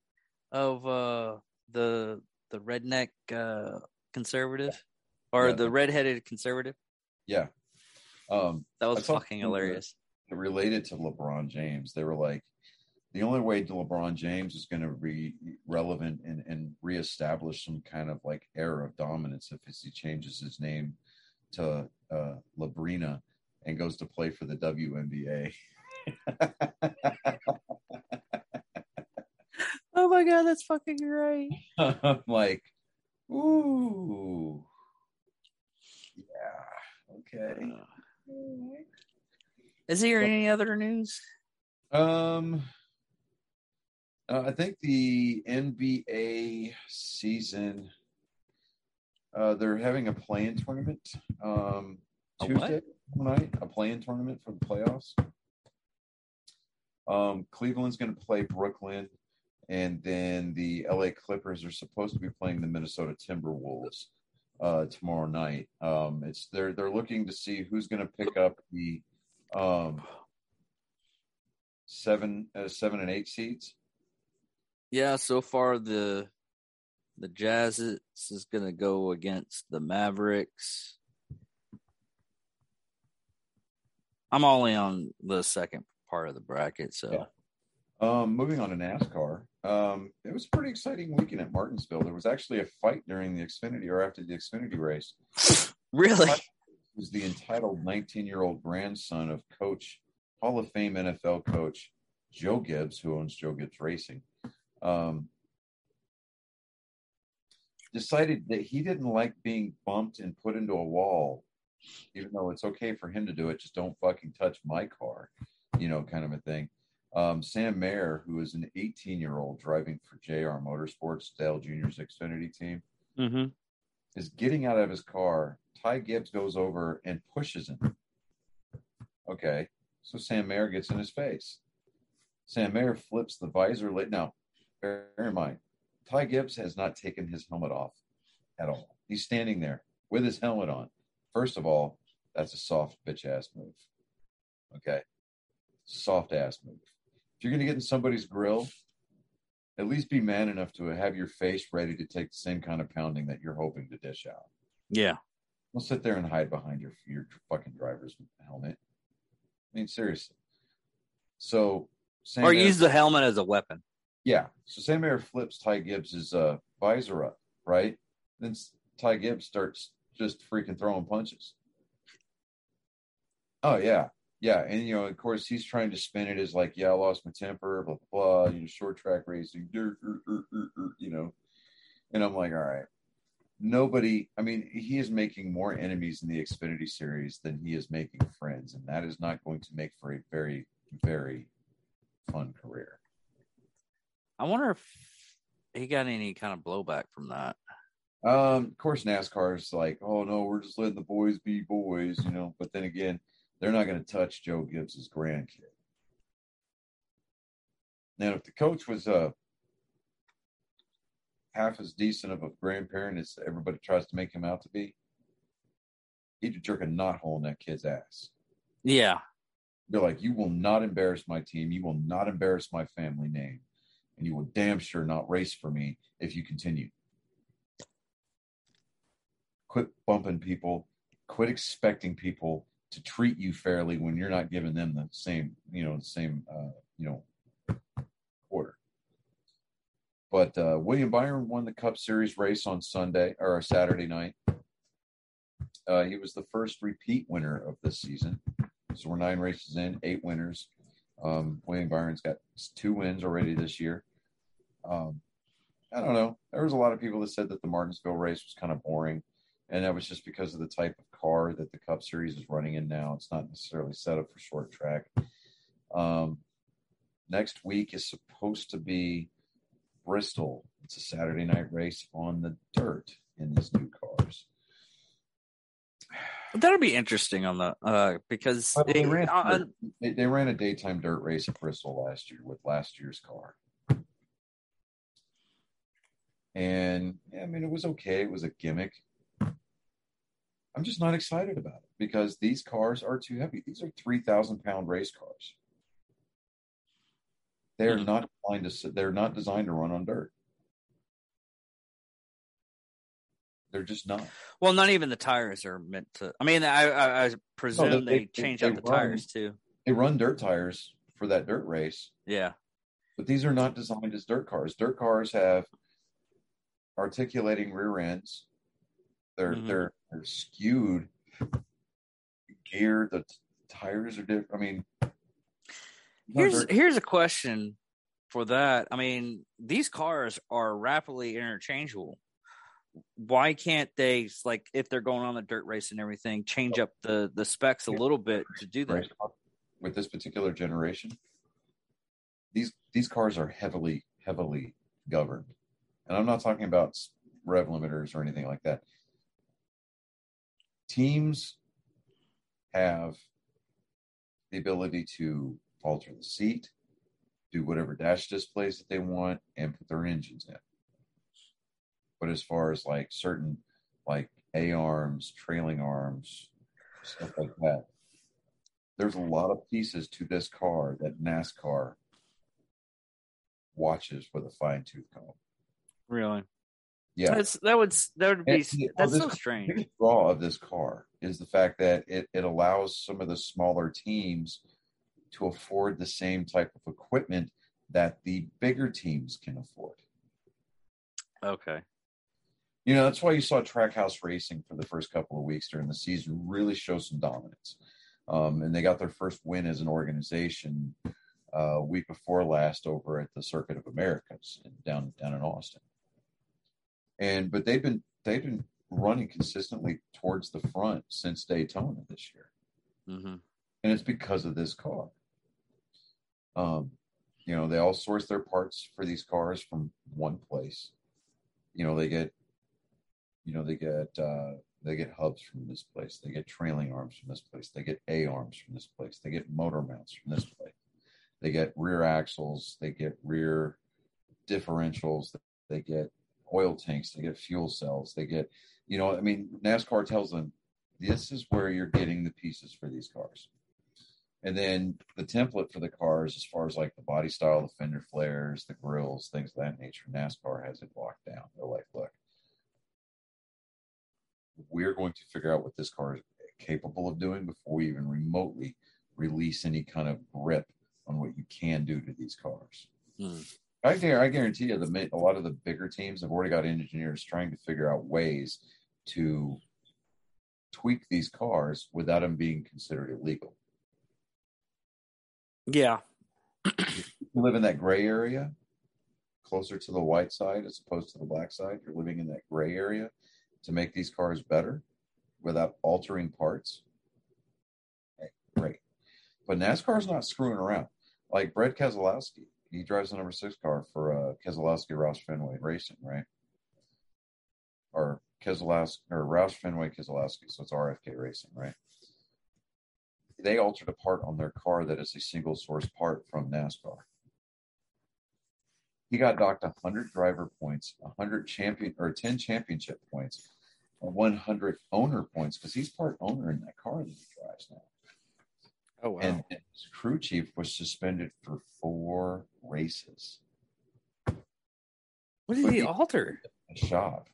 of uh the the redneck uh conservative or Yeah. the redheaded conservative? Yeah. Um, That was fucking hilarious. related to LeBron James, they were like, the only way LeBron James is going to be relevant and, and reestablish some kind of like era of dominance if he changes his name to uh, Labrina and goes to play for the WNBA. Oh my god, that's fucking great. I'm like, ooh, yeah, okay. Is there any other news? Um, uh, I think the NBA season. Uh, they're having a play-in tournament. Um, A Tuesday night, a play-in tournament for the playoffs. Um, Cleveland's going to play Brooklyn, and then the LA Clippers are supposed to be playing the Minnesota Timberwolves uh, tomorrow night. Um, it's they're they're looking to see who's going to pick up the um, seven uh, seven and eight seeds. Yeah, so far the the Jazz is, going to go against the Mavericks. I'm only on the second part of the bracket, so Yeah. Um, moving on to NASCAR, um, it was a pretty exciting weekend at Martinsville. There was actually a fight during the Xfinity or after the Xfinity race. really, It was the entitled 19 year old grandson of Coach Hall of Fame NFL coach Joe Gibbs, who owns Joe Gibbs Racing. Um, decided that he didn't like being bumped and put into a wall, even though it's okay for him to do it. Just don't fucking touch my car, you know, kind of a thing. Um, Sam Mayer, who is an 18 year old driving for JR Motorsports, Dale Jr.'s Xfinity team, mm-hmm. is getting out of his car. Ty Gibbs goes over and pushes him. Okay, so Sam Mayer gets in his face. Sam Mayer flips the visor late. Now, bear in mind, Ty Gibbs has not taken his helmet off at all. He's standing there with his helmet on. First of all, that's a soft bitch ass move. Okay. Soft ass move. If you're going to get in somebody's grill, at least be man enough to have your face ready to take the same kind of pounding that you're hoping to dish out. Yeah. Don't sit there and hide behind your your fucking driver's helmet. I mean, seriously. So, Sam or Mayer- use the helmet as a weapon. yeah. So Sam Mayer flips Ty Gibbs's uh, visor up, right? Then Ty Gibbs starts just freaking throwing punches. Oh yeah, yeah, and you know, of course, he's trying to spin it as like, yeah, I lost my temper, blah blah, blah you know, short track racing, you know, and I'm like, all right, nobody. I mean, he is making more enemies in the Xfinity series than he is making friends, and that is not going to make for a very, very fun career. I wonder if he got any kind of blowback from that. Um, of course, NASCAR is like, oh no, we're just letting the boys be boys, you know. But then again, they're not going to touch Joe Gibbs's grandkid. Now, if the coach was uh half as decent of a grandparent as everybody tries to make him out to be, he'd jerk a knothole in that kid's ass. Yeah. They're like, you will not embarrass my team. You will not embarrass my family name. And you will damn sure not race for me if you continue. Quit bumping people. Quit expecting people to treat you fairly when you're not giving them the same, you know, same, uh, you know, order. But uh, William Byron won the Cup Series race on Sunday or Saturday night. Uh, he was the first repeat winner of this season. So we're nine races in, eight winners. Um, William Byron's got two wins already this year. Um, I don't know. There was a lot of people that said that the Martinsville race was kind of boring, and that was just because of the type of car that the Cup Series is running in now. It's not necessarily set up for short track. Um, next week is supposed to be Bristol. It's a Saturday night race on the dirt in these new cars. That'll be interesting on the uh because Well, they, it- ran, uh, they, they ran a daytime dirt race at Bristol last year with last year's car. And yeah, I mean, it was okay. It was a gimmick. I'm just not excited about it because these cars are too heavy. These are 3,000 pound race cars. They are Mhm. not designed to, they're not designed to run on dirt. They're just not. well, not even the tires are meant to. I mean, I I, I presume they- they, they- change they out the run. tires too. They run dirt tires for that dirt race, Yeah. but these are not designed as dirt cars. Dirt cars have articulating rear ends. They're Mhm. they're they're skewed. Gear, the t- tires are different. I mean, Here's here's a question for that. I mean, these cars are rapidly interchangeable. Why can't they like if they're going on the dirt race and everything, change up the the specs a little bit to do that? with this particular generation. These these cars are heavily heavily governed, and I'm not talking about rev limiters or anything like that. Teams have the ability to alter the seat, do whatever dash displays that they want, and put their engines in. But as far as like certain like A arms, trailing arms, stuff like that, there's a lot of pieces to this car that NASCAR watches with a fine tooth comb. Really? Yeah. That's that would that would be And, you know, that's this- so strange. biggest draw of this car is the fact that it, it allows some of the smaller teams to afford the same type of equipment that the bigger teams can afford. Okay. You know, that's why you saw Trackhouse Racing for the first couple of weeks during the season really show some dominance. Um, and they got their first win as an organization uh, week before last over at the Circuit of Americas down down in Austin. And but they've been they've been running consistently towards the front since Daytona this year hmm and it's because of this car. Um, you know, they all source their parts for these cars from one place. You know, they get, you know, they get uh, they get hubs from this place. They get trailing arms from this place. They get A arms from this place. They get motor mounts from this place. They get rear axles, they get rear differentials, they get oil tanks, they get fuel cells, they get, you know, I mean, NASCAR tells them this is where you're getting the pieces for these cars. And then the template for the cars, as far as like the body style, the fender flares, the grills, things of that nature, NASCAR has it locked down. They're like, look, we're going to figure out what this car is capable of doing before we even remotely release any kind of grip on what you can do to these cars. Hmm. I, I guarantee you, the a lot of the bigger teams have already got engineers trying to figure out ways to tweak these cars without them being considered illegal. Yeah. you live in that gray area, closer to the white side as opposed to the black side. You're living in that gray area to make these cars better without altering parts. Okay, great. But NASCAR's not screwing around. Like Brad Keselowski, he drives the number six car for uh, Keselowski Roush Fenway Racing, right? Or Keselowski or Roush Fenway Keselowski, so it's RFK Racing, right? They altered a part on their car that is a single source part from NASCAR. He got docked 100 driver points, 100 champion or 10 championship points, 100 owner points because he's part owner in that car that he drives now. Oh wow! And his crew chief was suspended for four races. What did But he he- alter? A shop.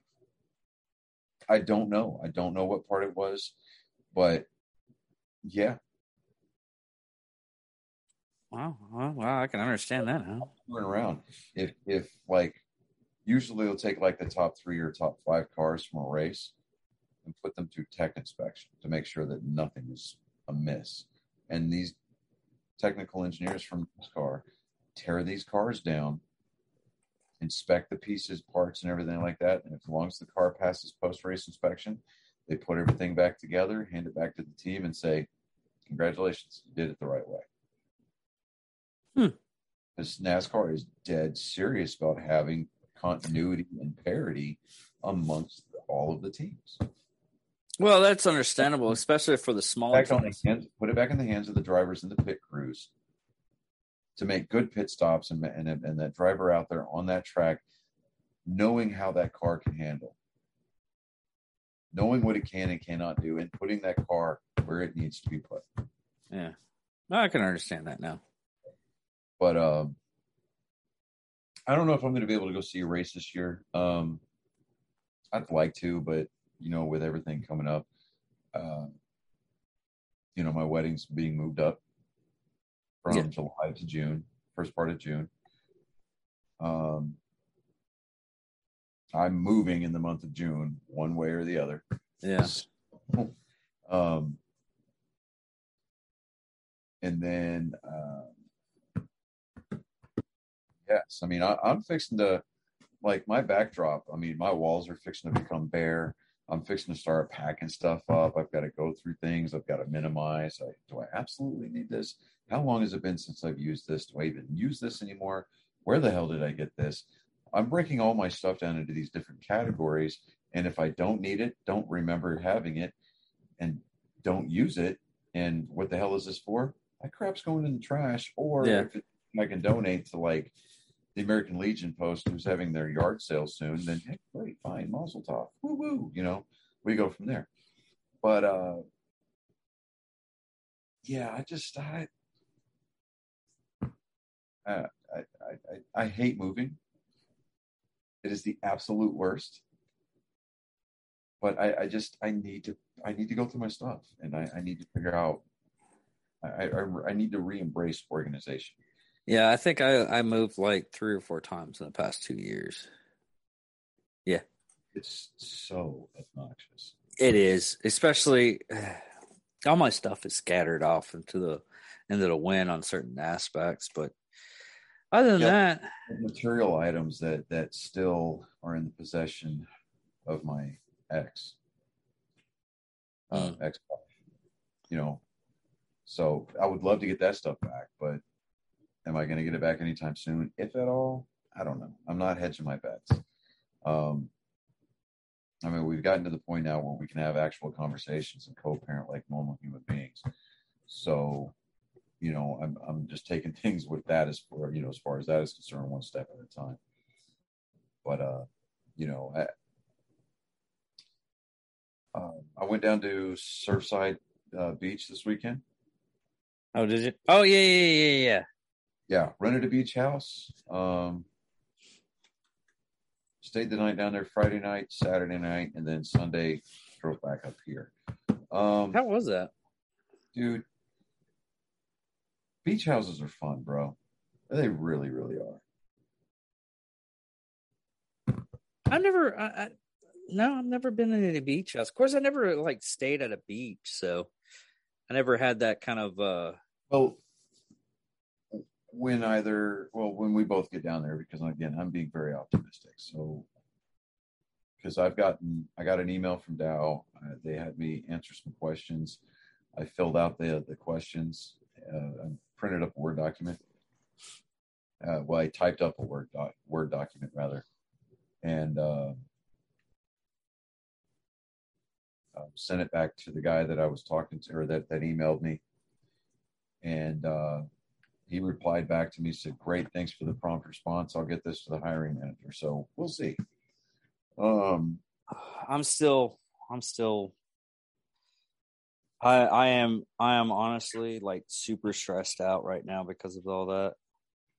I don't know. I don't know what part it was, but yeah, Wow, wow, wow! I can understand that, huh? turn around. If if like usually they'll take like the top three or top five cars from a race and put them through tech inspection to make sure that nothing is amiss. And these technical engineers from this car tear these cars down, inspect the pieces, parts, and everything like that. And as long as the car passes post race inspection, they put everything back together, hand it back to the team, and say, "Congratulations, you did it the right way." Hmm. Because NASCAR is dead serious about having continuity and parity amongst all of the teams. Well, that's understandable, especially for the smaller Back on the hands, put it back in the hands of the drivers and the pit crews to make good pit stops and, and and that driver out there on that track knowing how that car can handle. Knowing what it can and cannot do and putting that car where it needs to be put. Yeah, No, I can understand that now. but um i don't know if i'm going to be able to go see a race this year. Um i'd like to but you know with everything coming up uh, you know my wedding's being moved up from Yeah. july to june first part of june um i'm moving in the month of june one way or the other Yeah, um, and then, um, yes, I mean, I, I'm fixing to, like, my backdrop. I mean, my walls are fixing to become bare. I'm fixing to start packing stuff mm-hmm. up. I've got to go through things. I've got to minimize. I, do I absolutely need this? How long has it been since I've used this? Do I even use this anymore? Where the hell did I get this? I'm breaking all my stuff down into these different categories. And if I don't need it, don't remember having it, and don't use it, and what the hell is this for? That crap's going in the trash. Or Yeah. if it, I can donate to like the American Legion post who's having their yard sale soon, then hey, great, fine, Mazel Tov, woo woo. You know, we go from there. But uh, yeah, I just I I I I, hate moving. It is the absolute worst. But I, I just I need to I need to go through my stuff and I, I need to figure out I, I I need to re-embrace organization. Yeah. I think I I moved like three or four times in the past two years. Yeah, it's so obnoxious. It is, especially all my stuff is scattered off into the into the wind on certain aspects, but other than Yeah. that, Material items that that still are in the possession of my ex, uh, Mm. ex, you know. So I would love to get that stuff back, but am I going to get it back anytime soon? If at all, I don't know. I'm not hedging my bets. Um, I mean, we've gotten to the point now where we can have actual conversations and co-parent like normal human beings. So you know, I'm I'm just taking things with that as far you know as far as that is concerned, one step at a time. But uh, you know, I, um, I went down to Surfside uh, Beach this weekend. Oh, did you? Oh, yeah, yeah, yeah, yeah. Yeah, rented a beach house. Um, stayed the night down there Friday night, Saturday night, and then Sunday drove back up here. Um, How was that? dude, beach houses are fun, bro. They really, really are. I've never, I, I, no, I've never been in a beach house. Of course, I never like stayed at a beach, so I never had that kind of. uh Well, when either, well, when we both get down there, because again, I'm being very optimistic. So, because I've gotten, I got an email from Dow. Uh, they had me answer some questions. I filled out the the questions. Uh, I printed up a Word document. Uh, well, I typed up a Word doc, Word document rather, and uh, uh, sent it back to the guy that I was talking to, or that that emailed me, and uh, he replied back to me said, "Great, thanks for the prompt response. I'll get this to the hiring manager." So we'll see. Um, I'm still, I'm still. I I am I am honestly like super stressed out right now because of all that,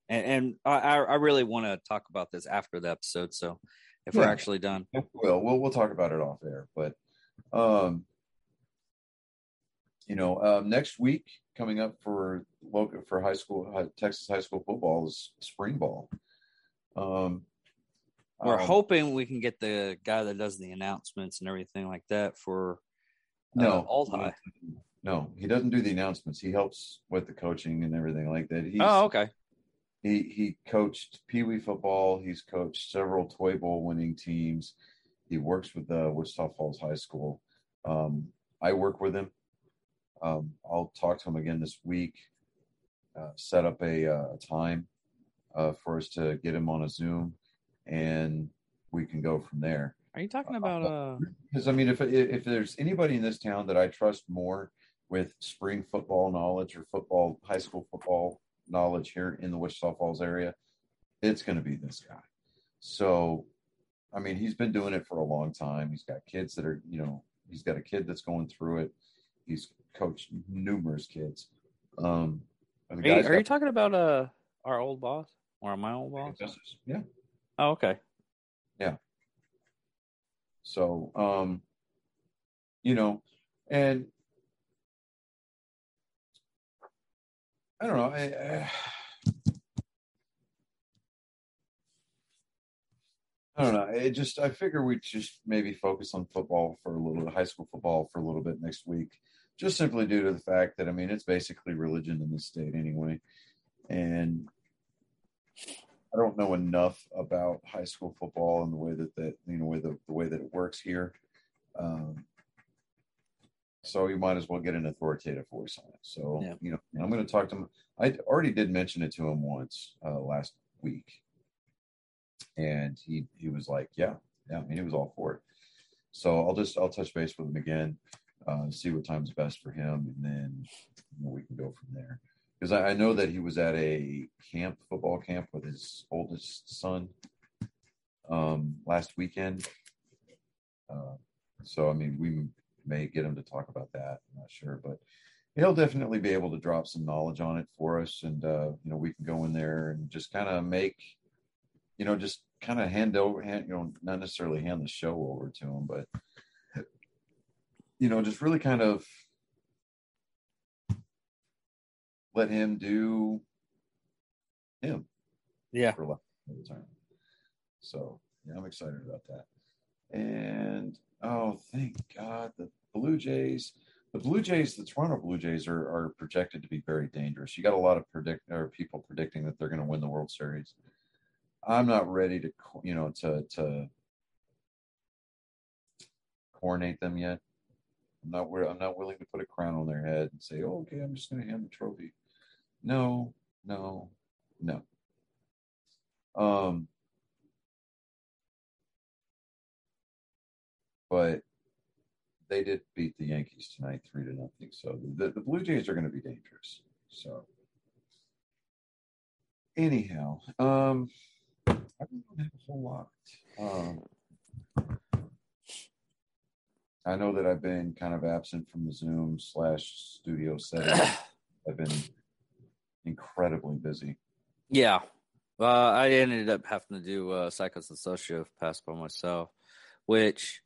and and I I really want to talk about this after the episode. So if we're actually done, Well, we'll we'll talk about it off air, but um, you know, um, next week coming up for local for high school high, Texas high school football is spring ball. Um, we're um, hoping we can get the guy that does the announcements and everything like that for uh, no all High. No, he doesn't do the announcements. He helps with the coaching and everything like that. He's, Oh, okay. he he coached Pee Wee football. He's coached several Toy Bowl winning teams. He works with the Wichita Falls High School. Um, I work with him. Um, I'll talk to him again this week. Uh, set up a, uh, a time uh, for us to get him on a Zoom, and we can go from there. Are you talking about uh? Because I mean, if if there's anybody in this town that I trust more with spring football knowledge or football, high school football knowledge here in the Wichita Falls area, it's going to be this guy. So, I mean, he's been doing it for a long time. He's got kids that are, you know, he's got a kid that's going through it. He's coached numerous kids. Um, Are you, are you talking about uh our old boss or my old boss? Yeah. Oh, okay. Yeah. So, um, you know, and I don't know. I, I, I don't know. It just I figure we just maybe focus on football for a little high school football for a little bit next week, just simply due to the fact that I mean it's basically religion in this state anyway, and I don't know enough about high school football and the way that that you know way the, the way that it works here. Um, so you might as well get an authoritative voice on it. So Yeah. you know, I'm going to talk to him. I already did mention it to him once uh, last week, and he he was like, "Yeah, yeah." I mean, he was all for it. So I'll just I'll touch base with him again, uh, see what time's best for him, and then you know, we can go from there. Because I, I know that he was at a camp, football camp, with his oldest son um, last weekend. Uh, so I mean, we may get him to talk about that. I'm not sure, but he'll definitely be able to drop some knowledge on it for us, and uh, you know, we can go in there and just kind of make, you know, just kind of hand over, hand, you know, not necessarily hand the show over to him, but you know, just really kind of let him do him Yeah. for a term. So yeah, I'm excited about that. And oh, thank God, the Blue Jays, the Blue Jays, the Toronto Blue Jays are, are projected to be very dangerous. You got a lot of predict or people predicting that they're going to win the World Series. I'm not ready to, you know, to to coronate them yet. I'm not. I'm not willing to put a crown on their head and say, oh, "Okay, I'm just going to hand the trophy." No, no, no. Um, but they did beat the Yankees tonight, three to nothing. So the, the Blue Jays are going to be dangerous. So, anyhow, um, I don't have a whole lot. Um, I know that I've been kind of absent from the Zoom slash studio setting. I've been incredibly busy. Yeah. Uh, I ended up having to do uh, Psychos and Sociopaths by myself, which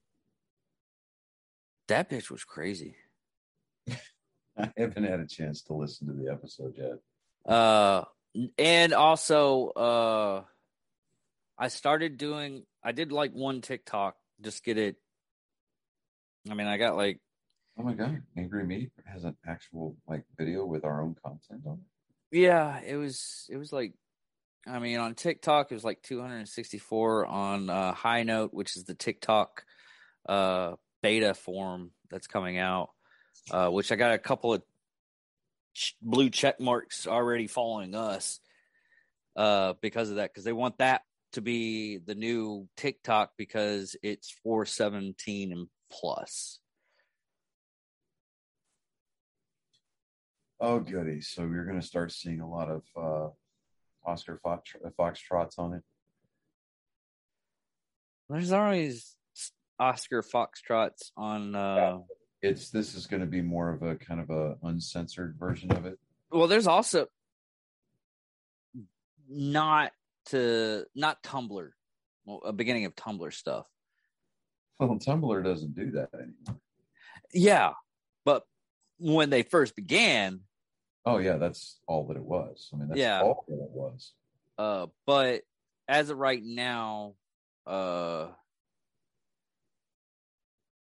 that bitch was crazy. I haven't had a chance to listen to the episode yet. Uh, and also, uh, I started doing. I did like one TikTok, just get it. I mean, I got like Oh my god, Angry Me has an actual like video with our own content on it. Yeah, it was it was like I mean on TikTok it was like 264 on uh High Note, which is the TikTok uh beta form that's coming out. Uh which I got a couple of ch- blue check marks already following us uh because of that cuz they want that to be the new TikTok because it's 417 and plus. Oh goody! So you're going to start seeing a lot of uh, Oscar Fox Foxtrots on it. There's always Oscar Foxtrots on. Uh, It's this is going to be more of a kind of a uncensored version of it. well, there's also not to not Tumblr, well, a beginning of Tumblr stuff. Well, Tumblr doesn't do that anymore. Yeah, but when they first began, Oh yeah, that's all that it was. I mean, that's Yeah. all that it was. uh, but as of right now, uh,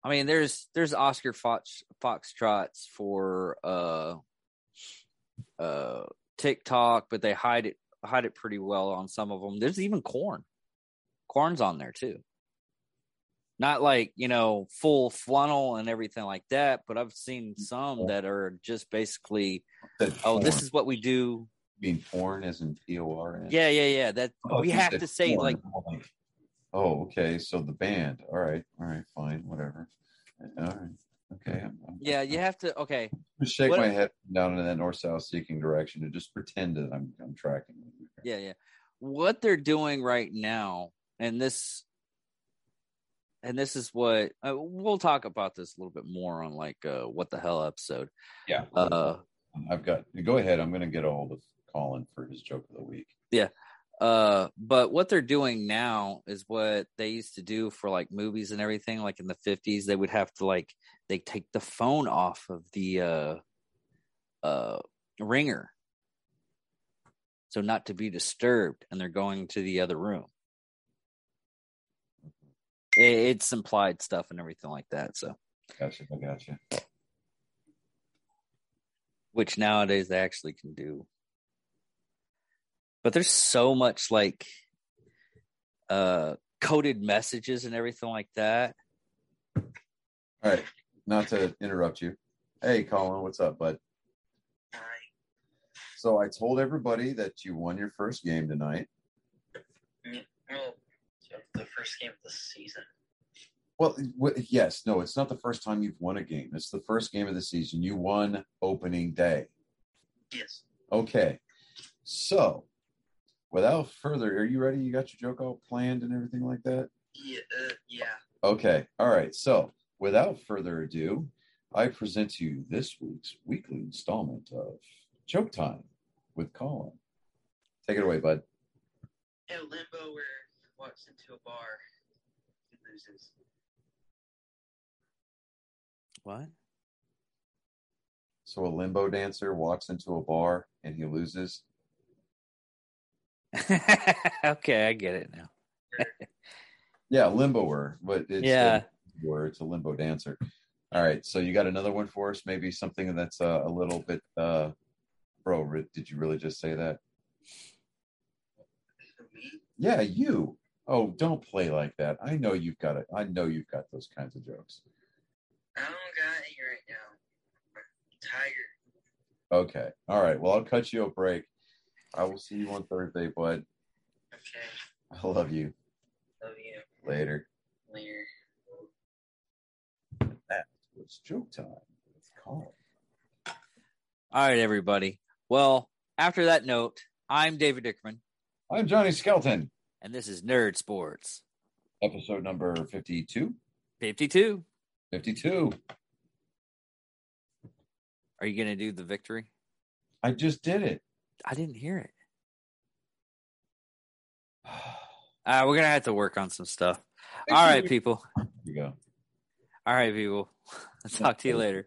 I mean, there's there's Oscar Fox Foxtrots for uh, uh, TikTok, but they hide it hide it pretty well on some of them. There's even corn. Corn's on there too. Not like you know full funnel and everything like that, but I've seen some that are just basically, oh, this is what we do. being porn as in P O R N. Yeah, yeah, yeah. That Oh, we have to say porn. like like, oh, okay. So the band. All right, all right, fine, whatever. Uh, all right, okay. I'm, I'm, yeah, you have to. Okay, shake what- my head down in that north south seeking direction and just pretend that I'm I'm tracking. Yeah, yeah. What they're doing right now, and this, and this is what uh, we'll talk about this a little bit more on like uh, what the hell episode. Yeah. Uh, I've got. Go ahead. I'm going to get a hold of Colin for his joke of the week. Yeah. Uh, but what they're doing now is what they used to do for like movies and everything. Like in the fifties, they would have to like they take the phone off of the uh, uh, ringer, so not to be disturbed, and they're going to the other room. It, it's implied stuff and everything like that. So. Gotcha. I gotcha. which nowadays they actually can do. But there's so much like uh coded messages and everything like that. All right. Not to interrupt you. Hey, Colin, what's up, bud? Hi. So I told everybody that you won your first game tonight. First game of the season. Well, yes, no, it's not the first time you've won a game. It's the first game of the season. You won opening day. Yes. Okay. So, without further, are you ready? You got your joke all planned and everything like that? Yeah. Uh, yeah. Okay. All right. So, without further ado, I present to you this week's weekly installment of Joke Time with Colin. Take it away, bud. A limbo where into a bar and loses. What? So, a limbo dancer walks into a bar and he loses. okay, I get it now. Yeah, limboer, but it's Yeah. where it's a limbo dancer. All right, so you got another one for us? Maybe something that's uh, a little bit, uh, bro. Re- did you really just say that? Yeah, you. Oh, don't play like that. I know you've got it. I know you've got those kinds of jokes. I don't got any right now. I'm tired. Okay. All right. Well, I'll cut you a break. I will see you on Thursday, bud. Okay. I love you. Love you. Later. Later. That was joke time with Colin. All right, everybody. Well, after that note, I'm David Dickerman, I'm Johnny Skelton. And this is Nerd Sports Episode number 52. 52. 52. Are you going to do the victory? I just did it. I didn't hear it. Uh, we're going to have to work on some stuff. All right, people. Here you go. All right, people. I'll talk to you later.